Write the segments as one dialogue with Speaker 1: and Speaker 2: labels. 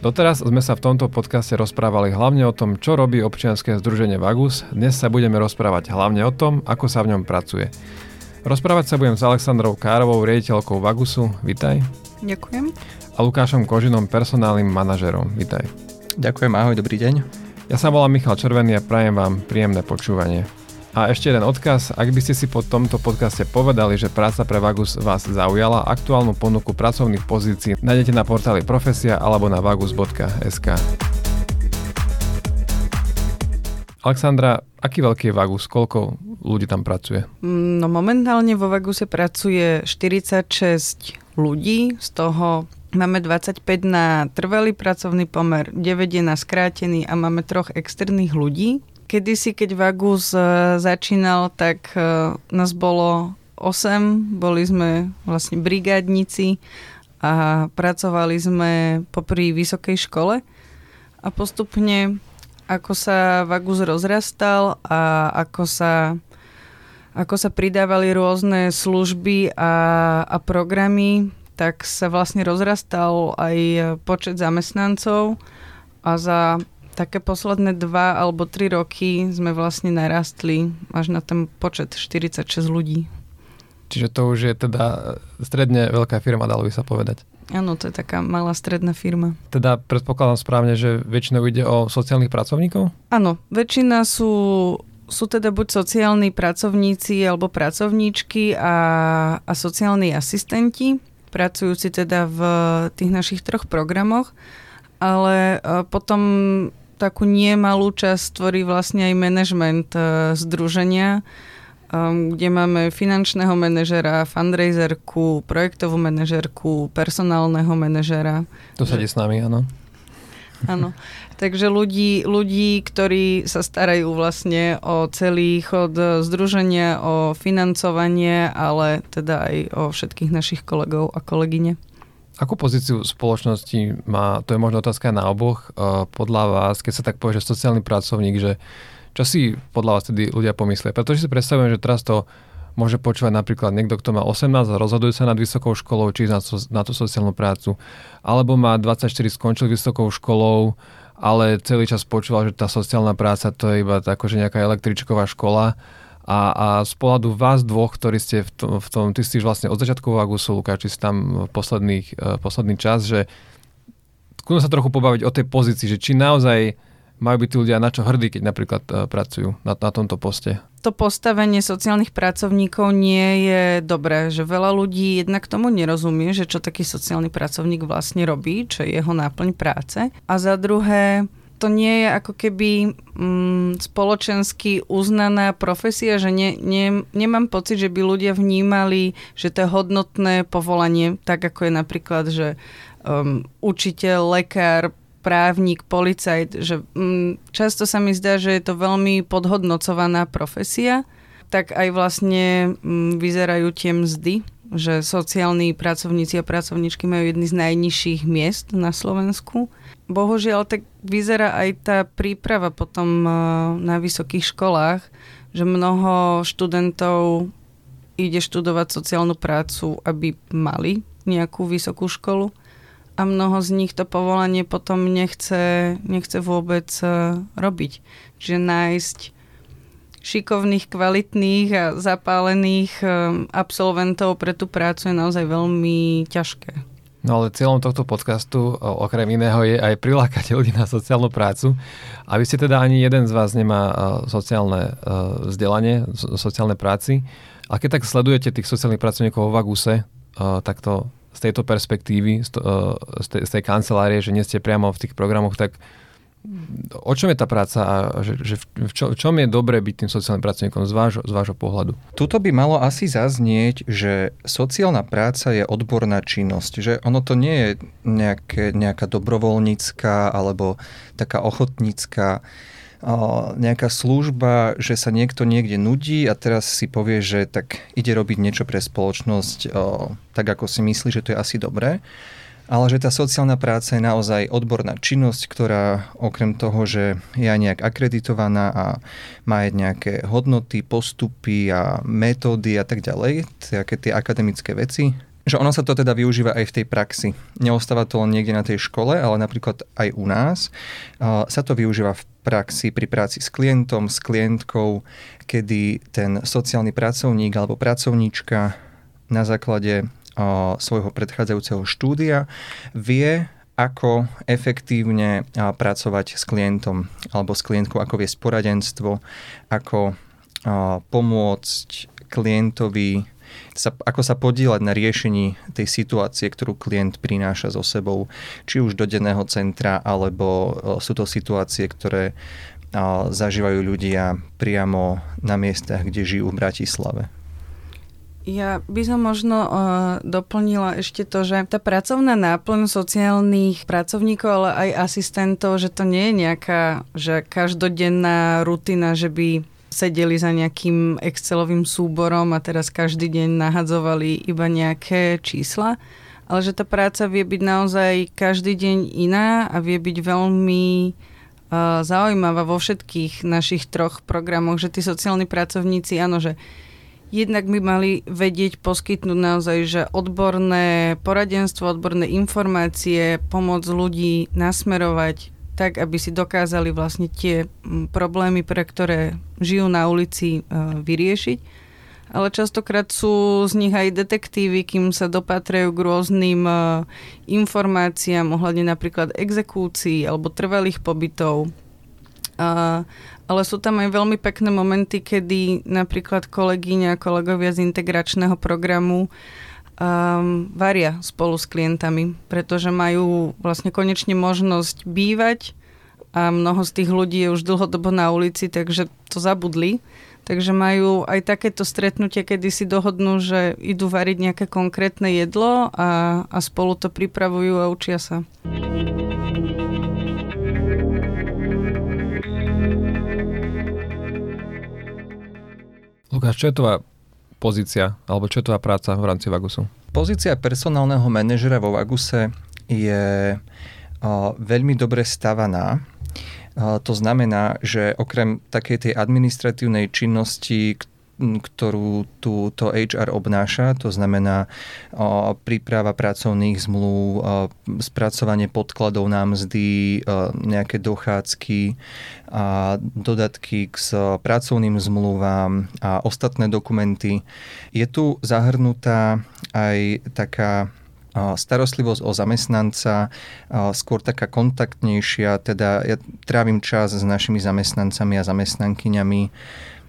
Speaker 1: Doteraz sme sa v tomto podcaste rozprávali hlavne o tom, čo robí občianske združenie Vagus. Dnes sa budeme rozprávať hlavne o tom, ako sa v ňom pracuje. Rozprávať sa budem s Alexandrou Károvou, riaditeľkou Vagusu. Vitaj.
Speaker 2: Ďakujem.
Speaker 1: A Lukášom Kožinom, personálnym manažerom. Vitaj.
Speaker 3: Ďakujem, ahoj, dobrý deň.
Speaker 1: Ja sa volám Michal Červený a prajem vám príjemné počúvanie. A ešte jeden odkaz, ak by ste si po tomto podcaste povedali, že práca pre Vagus vás zaujala, aktuálnu ponuku pracovných pozícií nájdete na portáli Profesia alebo na vagus.sk. Alexandra, aký veľký je Vagus? Koľko ľudí tam pracuje?
Speaker 2: No momentálne vo Vaguse pracuje 46 ľudí, z toho máme 25 na trvalý pracovný pomer, 9 je na skrátený a máme troch externých ľudí kedysi, keď Vagus uh, začínal, tak uh, nás bolo 8, boli sme vlastne brigádnici a pracovali sme popri vysokej škole. A postupne ako sa Vagus rozrastal a ako sa, ako sa pridávali rôzne služby a, a programy, tak sa vlastne rozrastal aj počet zamestnancov a za také posledné dva alebo tri roky sme vlastne narastli až na ten počet 46 ľudí.
Speaker 1: Čiže to už je teda stredne veľká firma, dalo by sa povedať.
Speaker 2: Áno, to je taká malá stredná firma.
Speaker 1: Teda predpokladám správne, že väčšinou ide o sociálnych pracovníkov?
Speaker 2: Áno, väčšina sú, sú teda buď sociálni pracovníci alebo pracovníčky a, a sociálni asistenti, pracujúci teda v tých našich troch programoch, ale e, potom takú niemalú časť tvorí vlastne aj manažment uh, združenia, um, kde máme finančného manažera, fundraiserku, projektovú manažerku, personálneho manažera.
Speaker 1: To sa s nami, áno.
Speaker 2: Áno. Takže ľudí, ľudí, ktorí sa starajú vlastne o celý chod združenia, o financovanie, ale teda aj o všetkých našich kolegov a kolegyne.
Speaker 1: Akú pozíciu spoločnosti má, to je možno otázka na oboch, uh, podľa vás, keď sa tak povie, že sociálny pracovník, že čo si podľa vás tedy ľudia pomyslia? Pretože si predstavujem, že teraz to môže počúvať napríklad niekto, kto má 18 a rozhoduje sa nad vysokou školou, či na, na tú sociálnu prácu, alebo má 24, skončil vysokou školou, ale celý čas počúval, že tá sociálna práca to je iba tako, že nejaká električková škola a, a z pohľadu vás dvoch, ktorí ste v tom, v tom ty si vlastne od začiatku Agusu, Lukáči, si tam posledných, uh, posledný čas, že skúsim sa trochu pobaviť o tej pozícii, že či naozaj majú byť tí ľudia na čo hrdí, keď napríklad uh, pracujú na, na tomto poste?
Speaker 2: To postavenie sociálnych pracovníkov nie je dobré, že veľa ľudí jednak tomu nerozumie, že čo taký sociálny pracovník vlastne robí, čo je jeho náplň práce. A za druhé, to nie je ako keby mm, spoločensky uznaná profesia, že ne, ne, nemám pocit, že by ľudia vnímali, že to je hodnotné povolanie, tak ako je napríklad, že um, učiteľ, lekár, právnik, policajt, že um, často sa mi zdá, že je to veľmi podhodnocovaná profesia, tak aj vlastne um, vyzerajú tie mzdy, že sociálni pracovníci a pracovníčky majú jedny z najnižších miest na Slovensku bohužiaľ tak vyzerá aj tá príprava potom eh, na vysokých školách, že mnoho študentov ide študovať sociálnu prácu, aby mali nejakú vysokú školu a mnoho z nich to povolanie potom nechce, nechce vôbec eh, robiť. Čiže nájsť šikovných, kvalitných a zapálených eh, absolventov pre tú prácu je naozaj veľmi ťažké.
Speaker 1: No ale cieľom tohto podcastu okrem iného je aj prilákať ľudí na sociálnu prácu. A vy ste teda ani jeden z vás nemá sociálne vzdelanie, sociálne práci. A keď tak sledujete tých sociálnych pracovníkov vo Vaguse, tak to z tejto perspektívy, z tej, z tej kancelárie, že nie ste priamo v tých programoch, tak o čom je tá práca a že, že v, čo, v čom je dobré byť tým sociálnym pracovníkom z vášho, z vášho pohľadu?
Speaker 3: Tuto by malo asi zaznieť, že sociálna práca je odborná činnosť, že ono to nie je nejaké, nejaká dobrovoľnícka alebo taká ochotnícka nejaká služba, že sa niekto niekde nudí a teraz si povie, že tak ide robiť niečo pre spoločnosť tak, ako si myslí, že to je asi dobré ale že tá sociálna práca je naozaj odborná činnosť, ktorá okrem toho, že je aj nejak akreditovaná a má aj nejaké hodnoty, postupy a metódy a tak ďalej, také tie akademické veci, že ono sa to teda využíva aj v tej praxi. Neostáva to len niekde na tej škole, ale napríklad aj u nás sa to využíva v praxi pri práci s klientom, s klientkou, kedy ten sociálny pracovník alebo pracovníčka na základe svojho predchádzajúceho štúdia vie ako efektívne pracovať s klientom alebo s klientkou, ako viesť poradenstvo, ako pomôcť klientovi ako sa podílať na riešení tej situácie, ktorú klient prináša so sebou, či už do denného centra, alebo sú to situácie, ktoré zažívajú ľudia priamo na miestach, kde žijú v Bratislave.
Speaker 2: Ja by som možno uh, doplnila ešte to, že tá pracovná náplň sociálnych pracovníkov, ale aj asistentov, že to nie je nejaká že každodenná rutina, že by sedeli za nejakým Excelovým súborom a teraz každý deň nahadzovali iba nejaké čísla, ale že tá práca vie byť naozaj každý deň iná a vie byť veľmi uh, zaujímavá vo všetkých našich troch programoch, že tí sociálni pracovníci, áno, že Jednak by mali vedieť poskytnúť naozaj, že odborné poradenstvo, odborné informácie, pomoc ľudí nasmerovať tak, aby si dokázali vlastne tie problémy, pre ktoré žijú na ulici, e, vyriešiť. Ale častokrát sú z nich aj detektívy, kým sa dopatrajú k rôznym e, informáciám ohľadne napríklad exekúcií alebo trvalých pobytov. Ale sú tam aj veľmi pekné momenty, kedy napríklad kolegyňa a kolegovia z integračného programu um, varia spolu s klientami, pretože majú vlastne konečne možnosť bývať a mnoho z tých ľudí je už dlhodobo na ulici, takže to zabudli. Takže majú aj takéto stretnutie, kedy si dohodnú, že idú variť nejaké konkrétne jedlo a, a spolu to pripravujú a učia sa.
Speaker 1: Lukáš, čo je tvoja pozícia, alebo čo je tvoja práca v rámci Vagusu?
Speaker 3: Pozícia personálneho manažera vo Vaguse je veľmi dobre stavaná. To znamená, že okrem takej tej administratívnej činnosti, ktorú túto HR obnáša, to znamená o, príprava pracovných zmluv, o, spracovanie podkladov na mzdy, o, nejaké dochádzky, a dodatky k pracovným zmluvám a ostatné dokumenty. Je tu zahrnutá aj taká starostlivosť o zamestnanca, skôr taká kontaktnejšia, teda ja trávim čas s našimi zamestnancami a zamestnankyňami,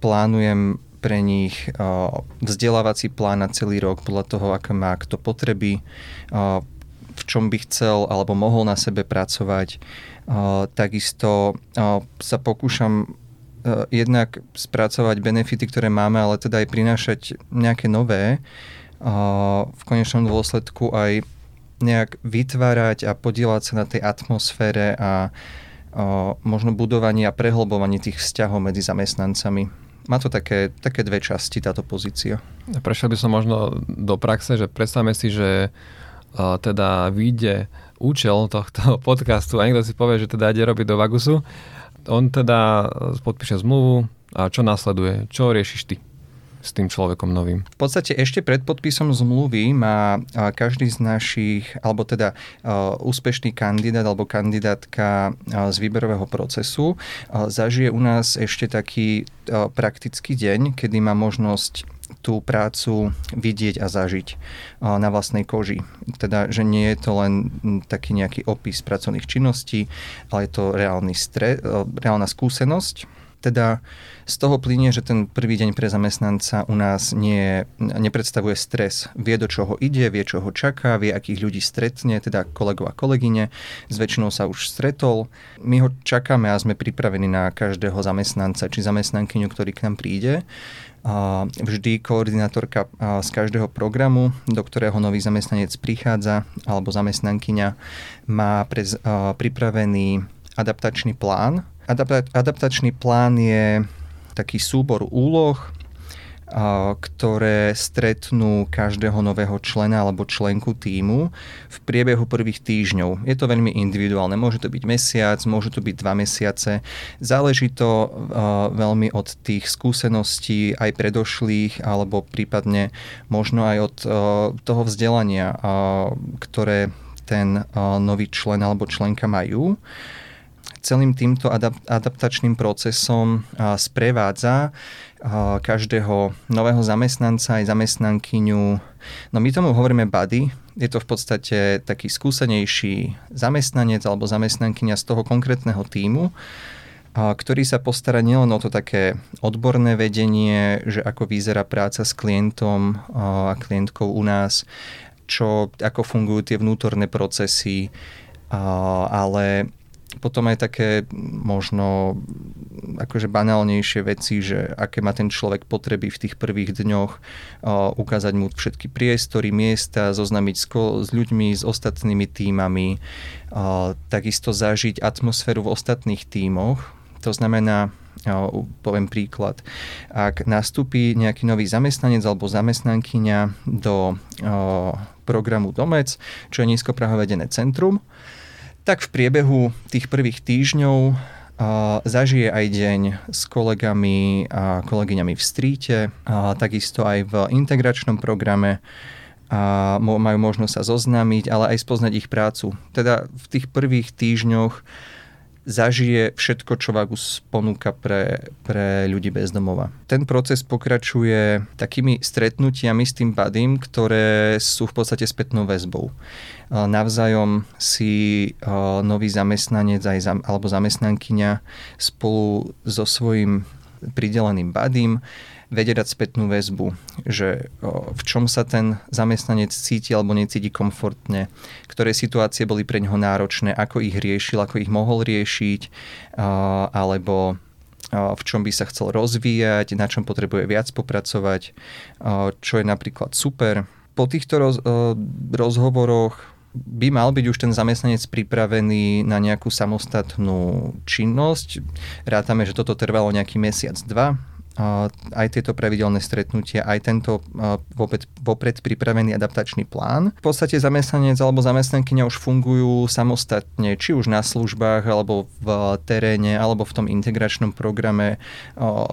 Speaker 3: plánujem pre nich vzdelávací plán na celý rok podľa toho, aké má kto potreby, v čom by chcel alebo mohol na sebe pracovať. Takisto sa pokúšam jednak spracovať benefity, ktoré máme, ale teda aj prinášať nejaké nové. V konečnom dôsledku aj nejak vytvárať a podielať sa na tej atmosfére a možno budovanie a prehlbovanie tých vzťahov medzi zamestnancami má to také, také dve časti táto pozícia.
Speaker 1: Prešiel by som možno do praxe, že predstavme si, že uh, teda vyjde účel tohto podcastu a niekto si povie, že teda ide robiť do Vagusu. On teda podpíše zmluvu a čo následuje? Čo riešiš ty? S tým človekom novým?
Speaker 3: V podstate ešte pred podpisom zmluvy má každý z našich, alebo teda úspešný kandidát alebo kandidátka z výberového procesu zažije u nás ešte taký praktický deň, kedy má možnosť tú prácu vidieť a zažiť na vlastnej koži. Teda, že nie je to len taký nejaký opis pracovných činností, ale je to reálny stre, reálna skúsenosť. Teda z toho plynie, že ten prvý deň pre zamestnanca u nás nie, nepredstavuje stres. Vie, do čoho ide, vie, čo ho čaká, vie, akých ľudí stretne, teda kolegov a kolegyne. S väčšinou sa už stretol. My ho čakáme a sme pripravení na každého zamestnanca či zamestnankyňu, ktorý k nám príde. Vždy koordinátorka z každého programu, do ktorého nový zamestnanec prichádza, alebo zamestnankyňa, má pripravený adaptačný plán. Adaptačný plán je taký súbor úloh, ktoré stretnú každého nového člena alebo členku týmu v priebehu prvých týždňov. Je to veľmi individuálne. Môže to byť mesiac, môže to byť dva mesiace. Záleží to veľmi od tých skúseností aj predošlých alebo prípadne možno aj od toho vzdelania, ktoré ten nový člen alebo členka majú celým týmto adaptačným procesom sprevádza každého nového zamestnanca aj zamestnankyňu. No my tomu hovoríme buddy, je to v podstate taký skúsenejší zamestnanec alebo zamestnankyňa z toho konkrétneho týmu, ktorý sa postará nielen o to také odborné vedenie, že ako vyzerá práca s klientom a klientkou u nás, čo, ako fungujú tie vnútorné procesy, ale potom aj také možno akože banálnejšie veci, že aké má ten človek potreby v tých prvých dňoch, uh, ukázať mu všetky priestory, miesta, zoznamiť s, s ľuďmi, s ostatnými týmami, uh, takisto zažiť atmosféru v ostatných tímoch. To znamená, uh, poviem príklad, ak nastúpi nejaký nový zamestnanec alebo zamestnankyňa do programu Domec, čo je nízkoprahové vedené centrum, tak v priebehu tých prvých týždňov zažije aj deň s kolegami a kolegyňami v stríte, takisto aj v integračnom programe a majú možnosť sa zoznámiť, ale aj spoznať ich prácu. Teda v tých prvých týždňoch zažije všetko, čo Vagus ponúka pre, pre ľudí bez domova. Ten proces pokračuje takými stretnutiami s tým badím, ktoré sú v podstate spätnou väzbou. Navzájom si nový zamestnanec alebo zamestnankyňa spolu so svojím prideleným badím vedie dať spätnú väzbu, že v čom sa ten zamestnanec cíti alebo necíti komfortne, ktoré situácie boli pre neho náročné, ako ich riešil, ako ich mohol riešiť, alebo v čom by sa chcel rozvíjať, na čom potrebuje viac popracovať, čo je napríklad super. Po týchto roz, rozhovoroch by mal byť už ten zamestnanec pripravený na nejakú samostatnú činnosť. Rátame, že toto trvalo nejaký mesiac, dva aj tieto pravidelné stretnutia, aj tento vopred, vopred pripravený adaptačný plán. V podstate zamestnanec alebo zamestnankyňa už fungujú samostatne, či už na službách, alebo v teréne, alebo v tom integračnom programe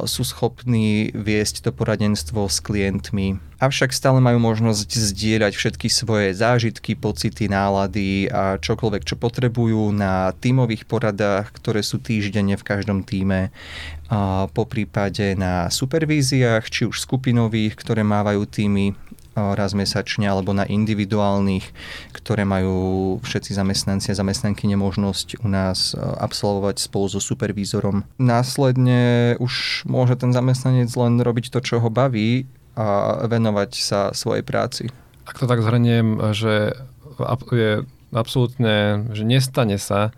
Speaker 3: sú schopní viesť to poradenstvo s klientmi. Avšak stále majú možnosť zdieľať všetky svoje zážitky, pocity, nálady a čokoľvek, čo potrebujú na tímových poradách, ktoré sú týždenne v každom týme po prípade na supervíziách, či už skupinových, ktoré mávajú týmy raz mesačne, alebo na individuálnych, ktoré majú všetci zamestnanci a zamestnanky nemožnosť u nás absolvovať spolu so supervízorom. Následne už môže ten zamestnanec len robiť to, čo ho baví a venovať sa svojej práci.
Speaker 1: Ak to tak zhrniem, že je absolútne, že nestane sa,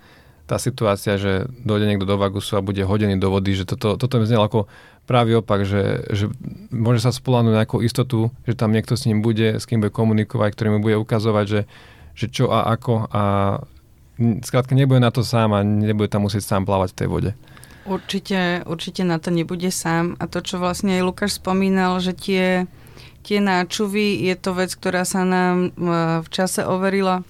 Speaker 1: tá situácia, že dojde niekto do Vagusu a bude hodený do vody, že toto, toto mi znelo ako pravý opak, že, že môže sa spolahnuť na nejakú istotu, že tam niekto s ním bude, s kým bude komunikovať, ktorý mu bude ukazovať, že, že čo a ako. A skrátka nebude na to sám a nebude tam musieť sám plávať v tej vode.
Speaker 2: Určite, určite na to nebude sám. A to, čo vlastne aj Lukáš spomínal, že tie, tie náčuvy je to vec, ktorá sa nám v čase overila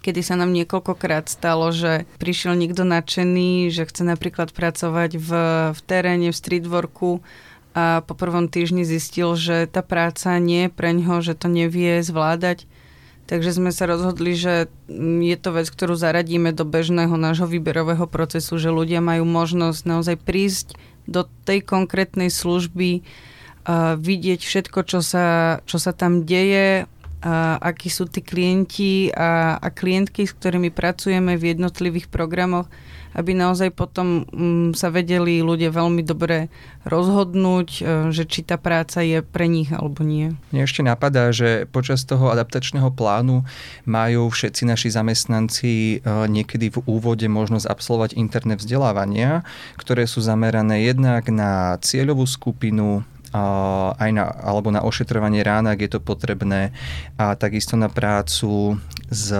Speaker 2: kedy sa nám niekoľkokrát stalo, že prišiel niekto nadšený, že chce napríklad pracovať v, v teréne, v streetworku a po prvom týždni zistil, že tá práca nie je pre ňoho, že to nevie zvládať. Takže sme sa rozhodli, že je to vec, ktorú zaradíme do bežného nášho výberového procesu, že ľudia majú možnosť naozaj prísť do tej konkrétnej služby, uh, vidieť všetko, čo sa, čo sa tam deje, a akí sú tí klienti a, a klientky, s ktorými pracujeme v jednotlivých programoch, aby naozaj potom um, sa vedeli ľudia veľmi dobre rozhodnúť, uh, že či tá práca je pre nich alebo nie.
Speaker 3: Mne ešte napadá, že počas toho adaptačného plánu majú všetci naši zamestnanci uh, niekedy v úvode možnosť absolvovať interné vzdelávania, ktoré sú zamerané jednak na cieľovú skupinu, aj na, alebo na ošetrovanie rán, ak je to potrebné, a takisto na prácu s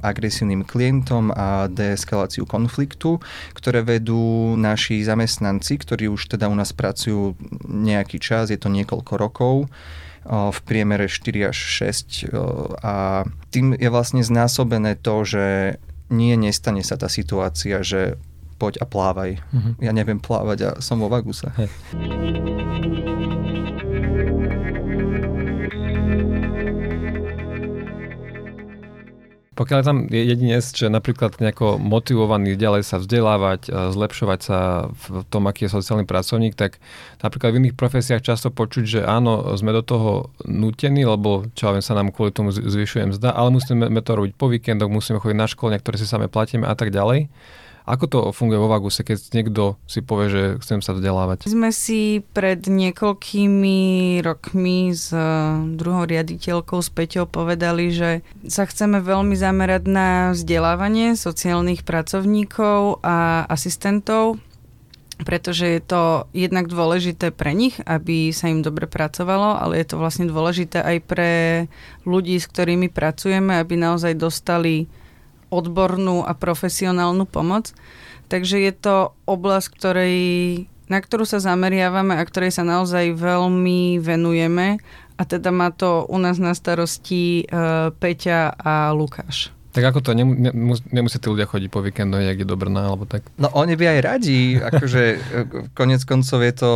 Speaker 3: agresívnym klientom a deeskaláciu konfliktu, ktoré vedú naši zamestnanci, ktorí už teda u nás pracujú nejaký čas, je to niekoľko rokov, v priemere 4 až 6 a tým je vlastne znásobené to, že nie, nestane sa tá situácia, že poď a plávaj. Uh-huh. Ja neviem plávať a som vo vaguse. Hey.
Speaker 1: Pokiaľ je tam jedinec, že napríklad nejako motivovaný ďalej sa vzdelávať, zlepšovať sa v tom, aký je sociálny pracovník, tak napríklad v iných profesiách často počuť, že áno, sme do toho nutení, lebo čo viem, sa nám kvôli tomu zvyšuje mzda, ale musíme to robiť po víkendoch, musíme chodiť na školenia, ktoré si same platíme a tak ďalej. Ako to funguje vo Vaguse, keď niekto si povie, že chcem sa vzdelávať?
Speaker 2: Sme si pred niekoľkými rokmi s eh, druhou riaditeľkou s Peťou povedali, že sa chceme veľmi zamerať na vzdelávanie sociálnych pracovníkov a asistentov, pretože je to jednak dôležité pre nich, aby sa im dobre pracovalo, ale je to vlastne dôležité aj pre ľudí, s ktorými pracujeme, aby naozaj dostali odbornú a profesionálnu pomoc. Takže je to oblasť, ktorej, na ktorú sa zameriavame a ktorej sa naozaj veľmi venujeme. A teda má to u nás na starosti uh, Peťa a Lukáš.
Speaker 1: Tak ako to, nemus, nemusí tí ľudia chodiť po víkendu niekde do Brna, alebo tak?
Speaker 3: No oni by aj radi, akože e, konec koncov je to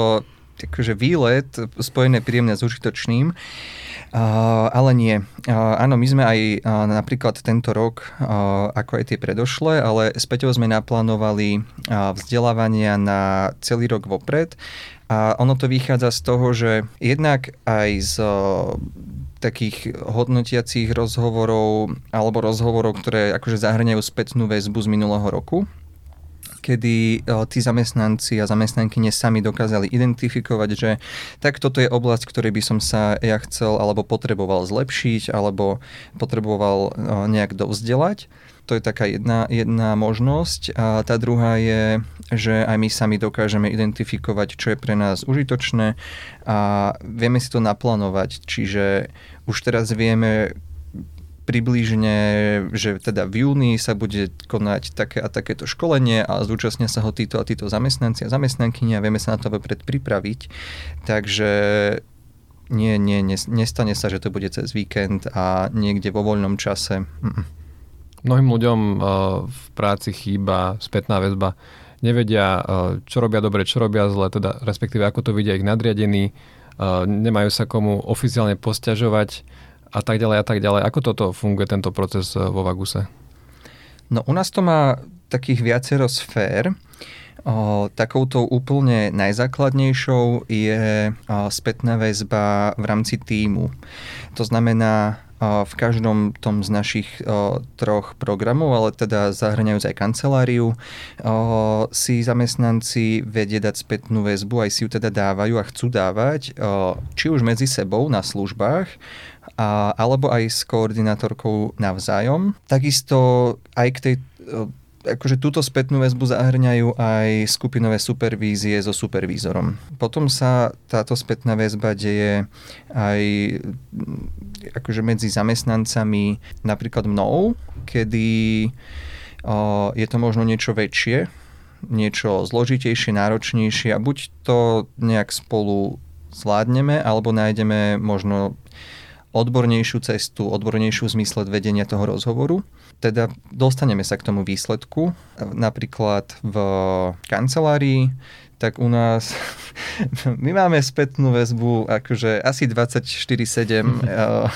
Speaker 3: akože výlet spojené príjemne s užitočným. Uh, ale nie. Uh, áno, my sme aj uh, napríklad tento rok, uh, ako aj tie predošle, ale s sme naplánovali uh, vzdelávania na celý rok vopred. A ono to vychádza z toho, že jednak aj z takých hodnotiacich rozhovorov alebo rozhovorov, ktoré akože zahrňajú spätnú väzbu z minulého roku, kedy eh, tí zamestnanci a zamestnanky sami dokázali identifikovať, že tak toto je oblasť, ktorej by som sa ja chcel alebo potreboval zlepšiť alebo potreboval eh, nejak dovzdelať. To je taká jedna, jedna možnosť. A tá druhá je, že aj my sami dokážeme identifikovať, čo je pre nás užitočné a vieme si to naplánovať. Čiže už teraz vieme, približne, že teda v júni sa bude konať také a takéto školenie a zúčastnia sa ho títo a títo zamestnanci a zamestnankyni a vieme sa na to vopred pripraviť. Takže nie, nie, nestane sa, že to bude cez víkend a niekde vo voľnom čase.
Speaker 1: Mnohým ľuďom uh, v práci chýba spätná väzba. Nevedia, uh, čo robia dobre, čo robia zle, teda respektíve ako to vidia ich nadriadení, uh, nemajú sa komu oficiálne posťažovať a tak ďalej a tak ďalej. Ako toto funguje, tento proces eh, vo Vaguse?
Speaker 3: No u nás to má takých viacero sfér. Takouto úplne najzákladnejšou je spätná väzba v rámci týmu. To znamená, v každom tom z našich o, troch programov, ale teda zahrňajúc aj kanceláriu, si zamestnanci vedie dať spätnú väzbu, aj si ju teda dávajú a chcú dávať, či už medzi sebou na službách, a, alebo aj s koordinátorkou navzájom. Takisto aj k tej akože túto spätnú väzbu zahrňajú aj skupinové supervízie so supervízorom. Potom sa táto spätná väzba deje aj akože medzi zamestnancami napríklad mnou, kedy o, je to možno niečo väčšie, niečo zložitejšie, náročnejšie a buď to nejak spolu zvládneme, alebo nájdeme možno odbornejšiu cestu, odbornejšiu zmysle vedenia toho rozhovoru. Teda dostaneme sa k tomu výsledku. Napríklad v kancelárii tak u nás my máme spätnú väzbu akože asi 24-7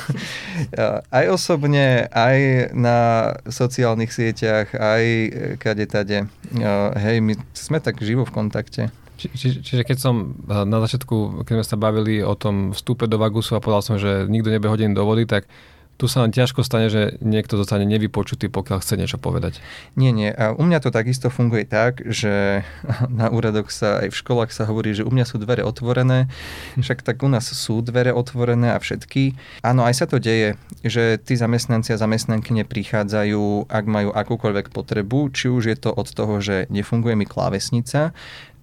Speaker 3: aj osobne, aj na sociálnych sieťach, aj kade tade. Hej, my sme tak živo v kontakte.
Speaker 1: Či, či, čiže keď som eh, na začiatku, keď sme sa bavili o tom vstupe do Vagusu a povedal som, že nikto nebe hodín do vody, tak tu sa len ťažko stane, že niekto zostane nevypočutý, pokiaľ chce niečo povedať.
Speaker 3: Nie, nie. A u mňa to takisto funguje tak, že na úradoch sa aj v školách sa hovorí, že u mňa sú dvere otvorené, však tak u nás sú dvere otvorené a všetky. Áno, aj sa to deje, že tí zamestnanci a zamestnanky neprichádzajú, ak majú akúkoľvek potrebu, či už je to od toho, že nefunguje mi klávesnica,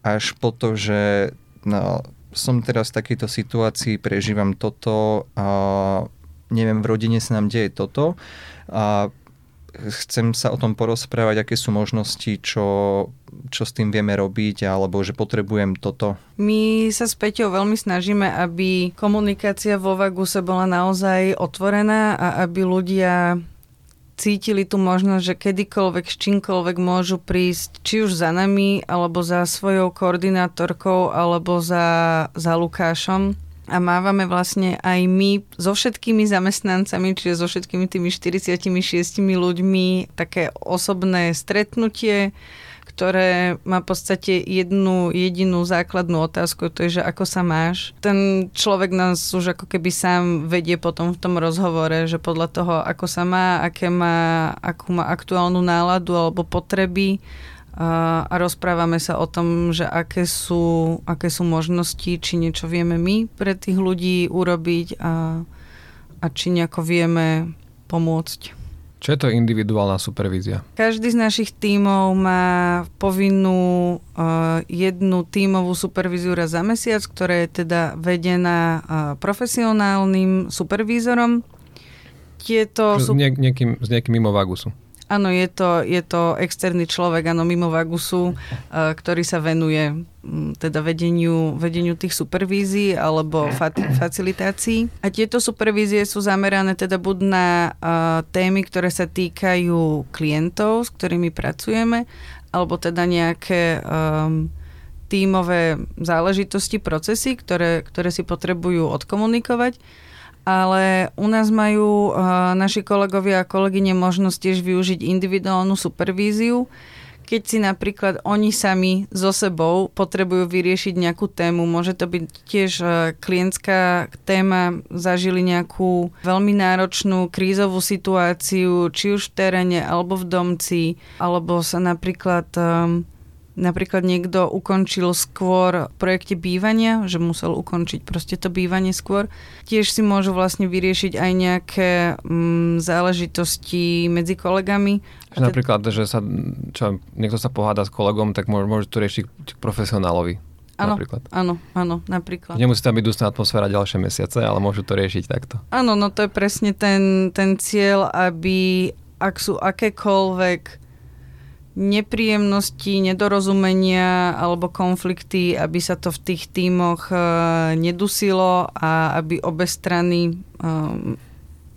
Speaker 3: až po to, že no, som teraz v takejto situácii, prežívam toto a neviem, v rodine sa nám deje toto a chcem sa o tom porozprávať, aké sú možnosti, čo, čo s tým vieme robiť, alebo že potrebujem toto.
Speaker 2: My sa s Peťou veľmi snažíme, aby komunikácia vo Vaguse bola naozaj otvorená a aby ľudia cítili tú možnosť, že kedykoľvek s čímkoľvek môžu prísť, či už za nami, alebo za svojou koordinátorkou, alebo za, za Lukášom. A mávame vlastne aj my so všetkými zamestnancami, čiže so všetkými tými 46 ľuďmi také osobné stretnutie, ktoré má v podstate jednu jedinú základnú otázku, to je, že ako sa máš. Ten človek nás už ako keby sám vedie potom v tom rozhovore, že podľa toho, ako sa má, aké má, akú má aktuálnu náladu alebo potreby, a, rozprávame sa o tom, že aké sú, aké sú možnosti, či niečo vieme my pre tých ľudí urobiť a, a či nejako vieme pomôcť.
Speaker 1: Čo je to individuálna supervízia?
Speaker 2: Každý z našich tímov má povinnú uh, jednu tímovú supervíziu raz za mesiac, ktorá je teda vedená uh, profesionálnym supervízorom.
Speaker 1: Tieto sú... S, niek- niekým, s nejakým mimo Vagusu.
Speaker 2: Áno, je to, je to externý človek, áno, mimo Vagusu, uh, ktorý sa venuje um, teda vedeniu, vedeniu tých supervízií alebo fa- facilitácií. A tieto supervízie sú zamerané teda buď na uh, témy, ktoré sa týkajú klientov, s ktorými pracujeme, alebo teda nejaké um, tímové záležitosti, procesy, ktoré, ktoré si potrebujú odkomunikovať ale u nás majú uh, naši kolegovia a kolegyne možnosť tiež využiť individuálnu supervíziu, keď si napríklad oni sami so sebou potrebujú vyriešiť nejakú tému. Môže to byť tiež uh, klientská téma, zažili nejakú veľmi náročnú krízovú situáciu, či už v teréne, alebo v domci, alebo sa napríklad um, napríklad niekto ukončil skôr projekte bývania, že musel ukončiť proste to bývanie skôr. Tiež si môžu vlastne vyriešiť aj nejaké mm, záležitosti medzi kolegami.
Speaker 1: Že napríklad, že sa, čo, niekto sa poháda s kolegom, tak môže, môže to riešiť profesionálovi.
Speaker 2: Áno,
Speaker 1: napríklad.
Speaker 2: áno, áno, napríklad.
Speaker 1: Nemusí tam byť dusná atmosféra ďalšie mesiace, ale môžu to riešiť takto.
Speaker 2: Áno, no to je presne ten, ten cieľ, aby ak sú akékoľvek nepríjemnosti, nedorozumenia alebo konflikty, aby sa to v tých tímoch e, nedusilo a aby obe strany e,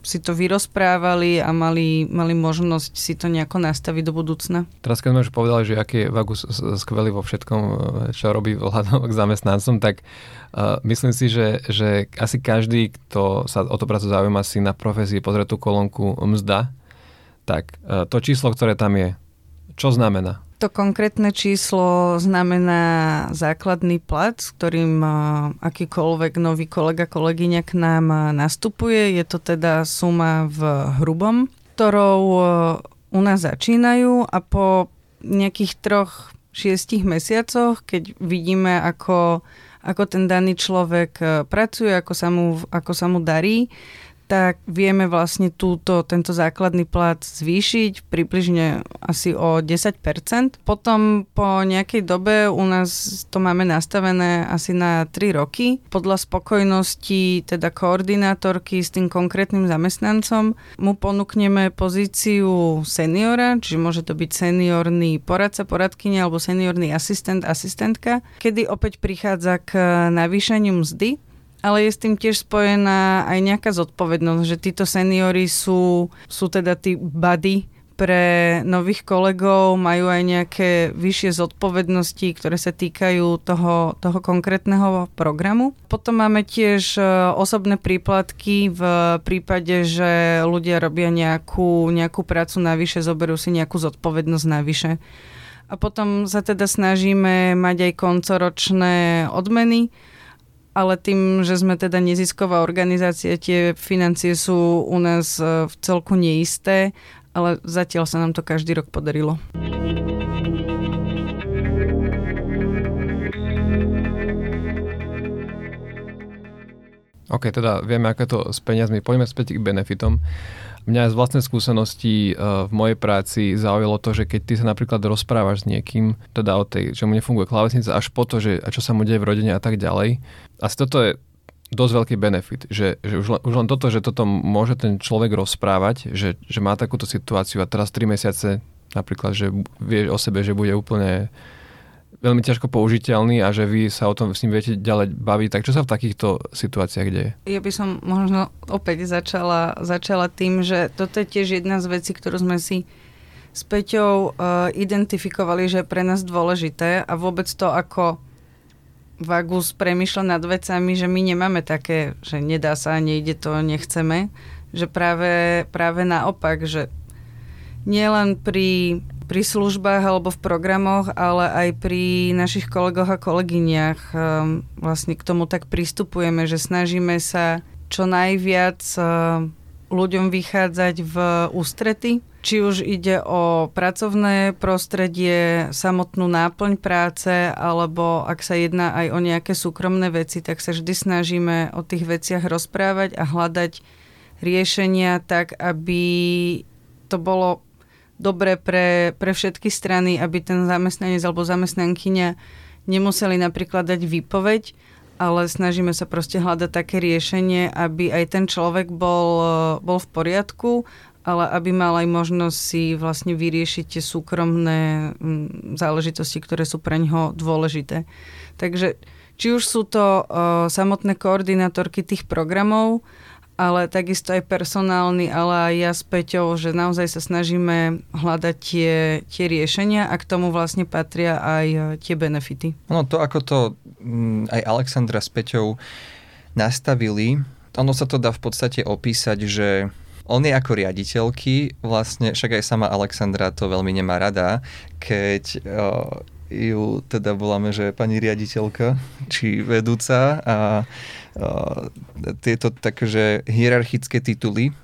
Speaker 2: si to vyrozprávali a mali, mali možnosť si to nejako nastaviť do budúcna.
Speaker 1: Teraz keď sme už povedali, že aký je Vagus skvelý vo všetkom, e, čo robí vzhľadom k zamestnancom, tak uh, myslím si, že, že asi každý, kto sa o to prácu zaujíma, si na profesii pozrie tú kolónku mzda, tak uh, to číslo, ktoré tam je, čo znamená?
Speaker 2: To konkrétne číslo znamená základný plat, s ktorým akýkoľvek nový kolega, kolegyňa k nám nastupuje. Je to teda suma v hrubom, ktorou u nás začínajú a po nejakých troch, šiestich mesiacoch, keď vidíme, ako, ako ten daný človek pracuje, ako sa mu, ako sa mu darí, tak vieme vlastne túto, tento základný plat zvýšiť približne asi o 10%. Potom po nejakej dobe u nás to máme nastavené asi na 3 roky. Podľa spokojnosti teda koordinátorky s tým konkrétnym zamestnancom mu ponúkneme pozíciu seniora, čiže môže to byť seniorný poradca, poradkynia alebo seniorný asistent, asistentka, kedy opäť prichádza k navýšeniu mzdy ale je s tým tiež spojená aj nejaká zodpovednosť, že títo seniory sú, sú teda tí bady pre nových kolegov, majú aj nejaké vyššie zodpovednosti, ktoré sa týkajú toho, toho konkrétneho programu. Potom máme tiež e, osobné príplatky v prípade, že ľudia robia nejakú, nejakú prácu navyše, zoberú si nejakú zodpovednosť navyše. A potom sa teda snažíme mať aj koncoročné odmeny, ale tým, že sme teda nezisková organizácia, tie financie sú u nás e, v celku neisté, ale zatiaľ sa nám to každý rok podarilo.
Speaker 1: OK, teda vieme, aké to s peniazmi. Poďme späť k benefitom. Mňa z vlastnej skúsenosti uh, v mojej práci zaujalo to, že keď ty sa napríklad rozprávaš s niekým, teda o tej, čo mu nefunguje klávesnica, až po to, že a čo sa mu deje v rodine a tak ďalej, asi toto je dosť veľký benefit, že, že už, len, už len toto, že toto môže ten človek rozprávať, že, že má takúto situáciu a teraz 3 mesiace napríklad, že vie o sebe, že bude úplne veľmi ťažko použiteľný a že vy sa o tom s ním viete ďalej baviť. Tak čo sa v takýchto situáciách deje?
Speaker 2: Ja by som možno opäť začala, začala tým, že toto je tiež jedna z vecí, ktorú sme si s Peťou uh, identifikovali, že je pre nás dôležité a vôbec to, ako Vagus premyšľa nad vecami, že my nemáme také, že nedá sa, nejde to, nechceme. Že práve, práve naopak, že nielen pri, pri službách alebo v programoch, ale aj pri našich kolegoch a kolegyniach um, vlastne k tomu tak pristupujeme, že snažíme sa čo najviac uh, ľuďom vychádzať v ústrety, či už ide o pracovné prostredie, samotnú náplň práce, alebo ak sa jedná aj o nejaké súkromné veci, tak sa vždy snažíme o tých veciach rozprávať a hľadať riešenia tak, aby to bolo dobre pre, pre všetky strany, aby ten zamestnanec alebo zamestnankyňa nemuseli napríklad dať výpoveď, ale snažíme sa proste hľadať také riešenie, aby aj ten človek bol, bol v poriadku, ale aby mal aj možnosť si vlastne vyriešiť tie súkromné mm, záležitosti, ktoré sú pre ňoho dôležité. Takže či už sú to uh, samotné koordinátorky tých programov, ale takisto aj personálny, ale aj ja s Peťou, že naozaj sa snažíme hľadať tie, tie riešenia a k tomu vlastne patria aj e, tie benefity.
Speaker 3: No to, ako to mm, aj Alexandra s Peťou nastavili, ono sa to dá v podstate opísať, že on je ako riaditeľky, vlastne však aj sama Alexandra to veľmi nemá rada, keď uh, ju teda voláme, že pani riaditeľka, či vedúca a tieto takže hierarchické tituly,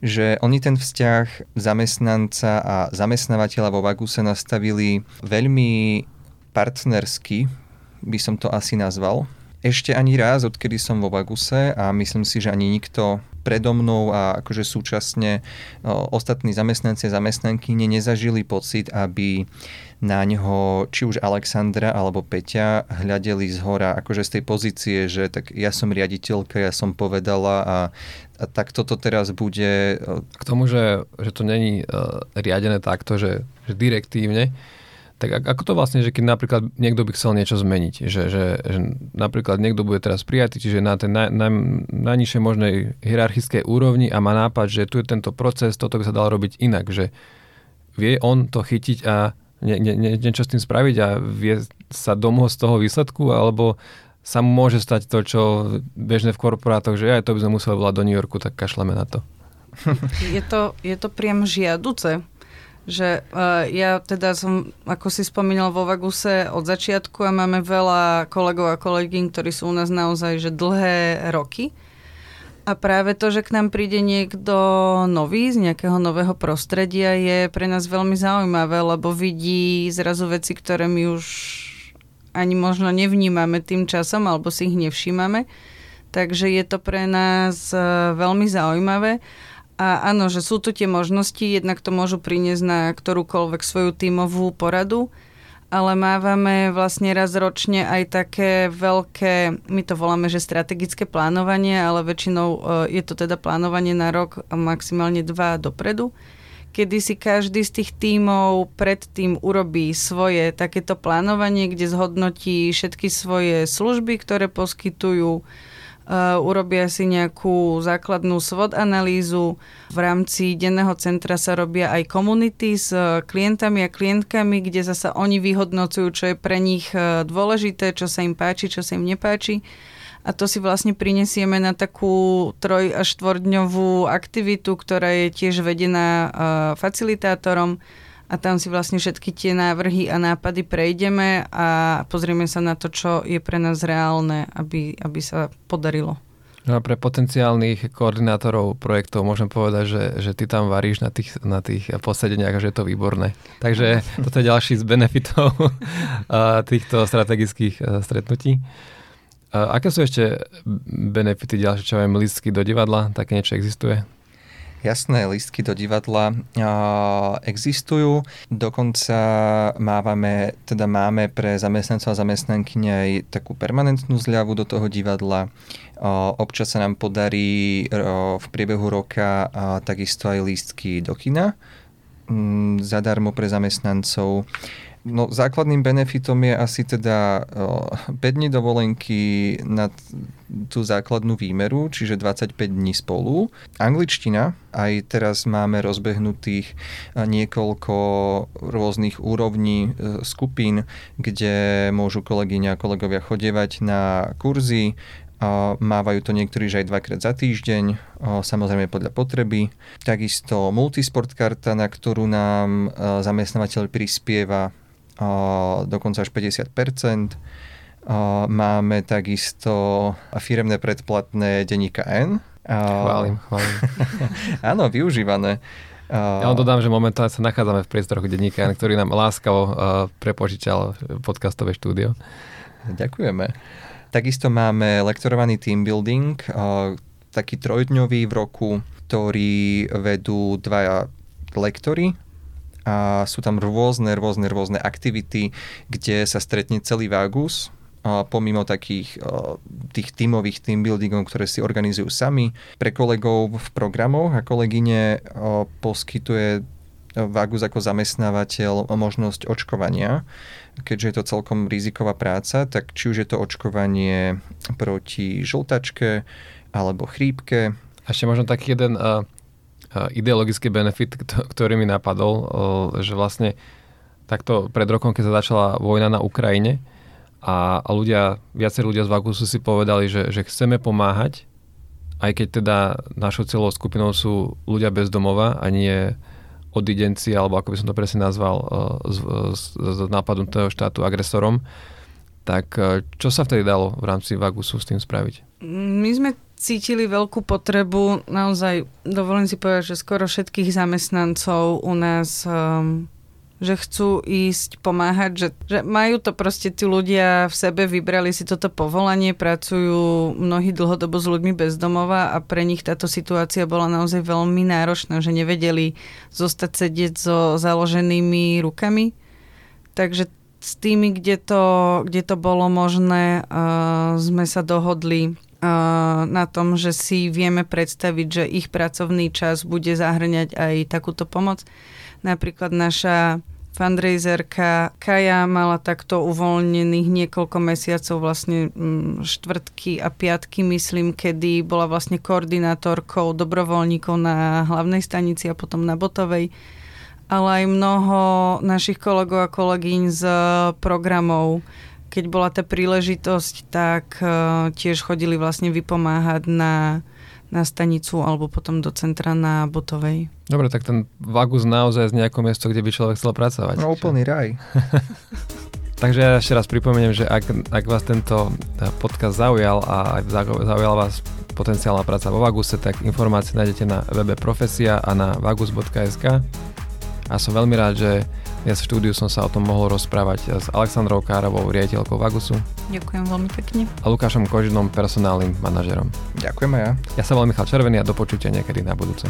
Speaker 3: že oni ten vzťah zamestnanca a zamestnávateľa vo Vaguse nastavili veľmi partnersky, by som to asi nazval. Ešte ani raz, odkedy som vo Vaguse a myslím si, že ani nikto predo mnou a akože súčasne ostatní zamestnanci a zamestnanky nezažili pocit, aby na ňo či už Alexandra alebo Peťa hľadeli z hora, akože z tej pozície, že tak ja som riaditeľka, ja som povedala a, a tak toto teraz bude...
Speaker 1: K tomu, že, že to není uh, riadené takto, že, že direktívne, tak ako to vlastne, že keď napríklad niekto by chcel niečo zmeniť, že, že, že napríklad niekto bude teraz prijatý, čiže na tej naj, naj, najnižšej možnej hierarchickej úrovni a má nápad, že tu je tento proces, toto by sa dalo robiť inak, že vie on to chytiť a nie, nie, nie, niečo s tým spraviť a vie sa domôcť z toho výsledku, alebo sa môže stať to, čo bežné v korporátoch, že aj to by sme museli volať do New Yorku, tak kašleme na to.
Speaker 2: Je to, je to priam žiaduce, že uh, ja teda som, ako si spomínal, vo Vaguse od začiatku a máme veľa kolegov a kolegyň, ktorí sú u nás naozaj že dlhé roky a práve to, že k nám príde niekto nový z nejakého nového prostredia je pre nás veľmi zaujímavé, lebo vidí zrazu veci, ktoré my už ani možno nevnímame tým časom alebo si ich nevšímame. Takže je to pre nás e, veľmi zaujímavé. A áno, že sú tu tie možnosti, jednak to môžu priniesť na ktorúkoľvek svoju tímovú poradu, ale mávame vlastne raz ročne aj také veľké, my to voláme, že strategické plánovanie, ale väčšinou e, je to teda plánovanie na rok maximálne dva dopredu, kedy si každý z tých tímov predtým urobí svoje takéto plánovanie, kde zhodnotí všetky svoje služby, ktoré poskytujú, urobia si nejakú základnú SWOT analýzu. V rámci denného centra sa robia aj komunity s uh, klientami a klientkami, kde zasa oni vyhodnocujú, čo je pre nich uh, dôležité, čo sa im páči, čo sa im nepáči. A to si vlastne prinesieme na takú troj- až štvordňovú aktivitu, ktorá je tiež vedená facilitátorom a tam si vlastne všetky tie návrhy a nápady prejdeme a pozrieme sa na to, čo je pre nás reálne, aby, aby sa podarilo.
Speaker 1: No a pre potenciálnych koordinátorov projektov môžem povedať, že, že ty tam varíš na tých, na tých posedeniach a že je to výborné. Takže toto je ďalší z benefitov týchto strategických stretnutí. Aké sú ešte benefity ďalšie, čo viem, listky do divadla? Také niečo existuje?
Speaker 3: Jasné, listky do divadla existujú. Dokonca mávame, teda máme pre zamestnancov a zamestnanky aj takú permanentnú zľavu do toho divadla. Občas sa nám podarí uh, v priebehu roka takisto aj lístky do kina zadarmo pre zamestnancov. No, základným benefitom je asi teda 5 dní dovolenky na tú základnú výmeru, čiže 25 dní spolu. Angličtina, aj teraz máme rozbehnutých niekoľko rôznych úrovní e, skupín, kde môžu kolegyňa a kolegovia chodevať na kurzy, Mávajú to niektorí, že aj dvakrát za týždeň, samozrejme podľa potreby. Takisto multisport karta, na ktorú nám zamestnávateľ prispieva dokonca až 50%. Máme takisto firemné predplatné denníka N.
Speaker 1: Chválim, chválim.
Speaker 3: Áno, využívané.
Speaker 1: Ja vám dodám, že momentálne sa nachádzame v priestoroch denníka ktorý nám láskavo prepožičal podcastové štúdio.
Speaker 3: Ďakujeme. Takisto máme lektorovaný team building, taký trojdňový v roku, ktorý vedú dvaja lektory, a sú tam rôzne, rôzne, rôzne aktivity, kde sa stretne celý Vagus, pomimo takých tých tímových team buildingov, ktoré si organizujú sami. Pre kolegov v programoch a kolegyne poskytuje Vagus ako zamestnávateľ možnosť očkovania. Keďže je to celkom riziková práca, tak či už je to očkovanie proti žltačke alebo chrípke.
Speaker 1: A ešte možno taký jeden uh, ideologický benefit, ktorý mi napadol, že vlastne takto pred rokom, keď sa začala vojna na Ukrajine a, a ľudia, viacerí ľudia z Vakusu si povedali, že, že chceme pomáhať, aj keď teda našou celou skupinou sú ľudia bez domova a nie odidenci, alebo ako by som to presne nazval, z, z, z nápadu toho štátu agresorom, tak čo sa vtedy dalo v rámci Vagusu s tým spraviť?
Speaker 2: My sme cítili veľkú potrebu, naozaj dovolím si povedať, že skoro všetkých zamestnancov u nás um, že chcú ísť pomáhať, že, že majú to proste tí ľudia v sebe, vybrali si toto povolanie, pracujú mnohí dlhodobo s ľuďmi bezdomova a pre nich táto situácia bola naozaj veľmi náročná, že nevedeli zostať sedieť so založenými rukami. Takže s tými, kde to, kde to bolo možné, uh, sme sa dohodli na tom, že si vieme predstaviť, že ich pracovný čas bude zahrňať aj takúto pomoc. Napríklad naša fundraiserka Kaja mala takto uvoľnených niekoľko mesiacov, vlastne mm, štvrtky a piatky, myslím, kedy bola vlastne koordinátorkou dobrovoľníkov na hlavnej stanici a potom na Botovej ale aj mnoho našich kolegov a kolegyň z programov keď bola tá príležitosť, tak uh, tiež chodili vlastne vypomáhať na, na stanicu alebo potom do centra na Botovej.
Speaker 1: Dobre, tak ten Vagus naozaj z nejakého miesto, kde by človek chcel pracovať.
Speaker 3: No úplný raj.
Speaker 1: Takže ja ešte raz pripomeniem, že ak, ak vás tento eh, podcast zaujal a zaujala vás potenciálna práca vo Vaguse, tak informácie nájdete na webe Profesia a na vagus.sk. A som veľmi rád, že ja v štúdiu som sa o tom mohol rozprávať s Alexandrou Károvou, riaditeľkou Vagusu.
Speaker 2: Ďakujem veľmi pekne.
Speaker 1: A Lukášom Kožinom, personálnym manažerom.
Speaker 3: Ďakujem aj ja.
Speaker 1: Ja som bol Michal Červený a do počutia niekedy na budúce.